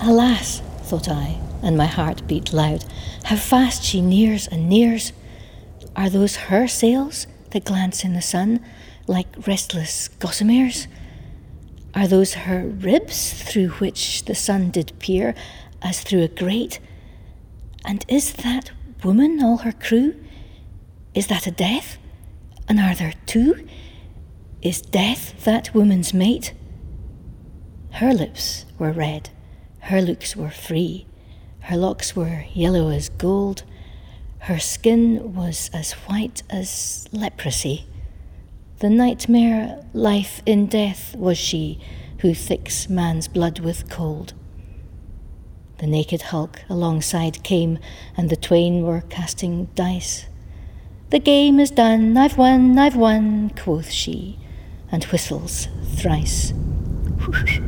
Alas, thought I, and my heart beat loud, how fast she nears and nears. Are those her sails that glance in the sun like restless gossamers? Are those her ribs through which the sun did peer as through a grate? And is that woman all her crew? Is that a death? And are there two? Is death that woman's mate? Her lips were red, her looks were free, her locks were yellow as gold, her skin was as white as leprosy. The nightmare, life in death, was she who thicks man's blood with cold. The naked hulk alongside came, and the twain were casting dice. The game is done, I've won, I've won, quoth she, and whistles thrice.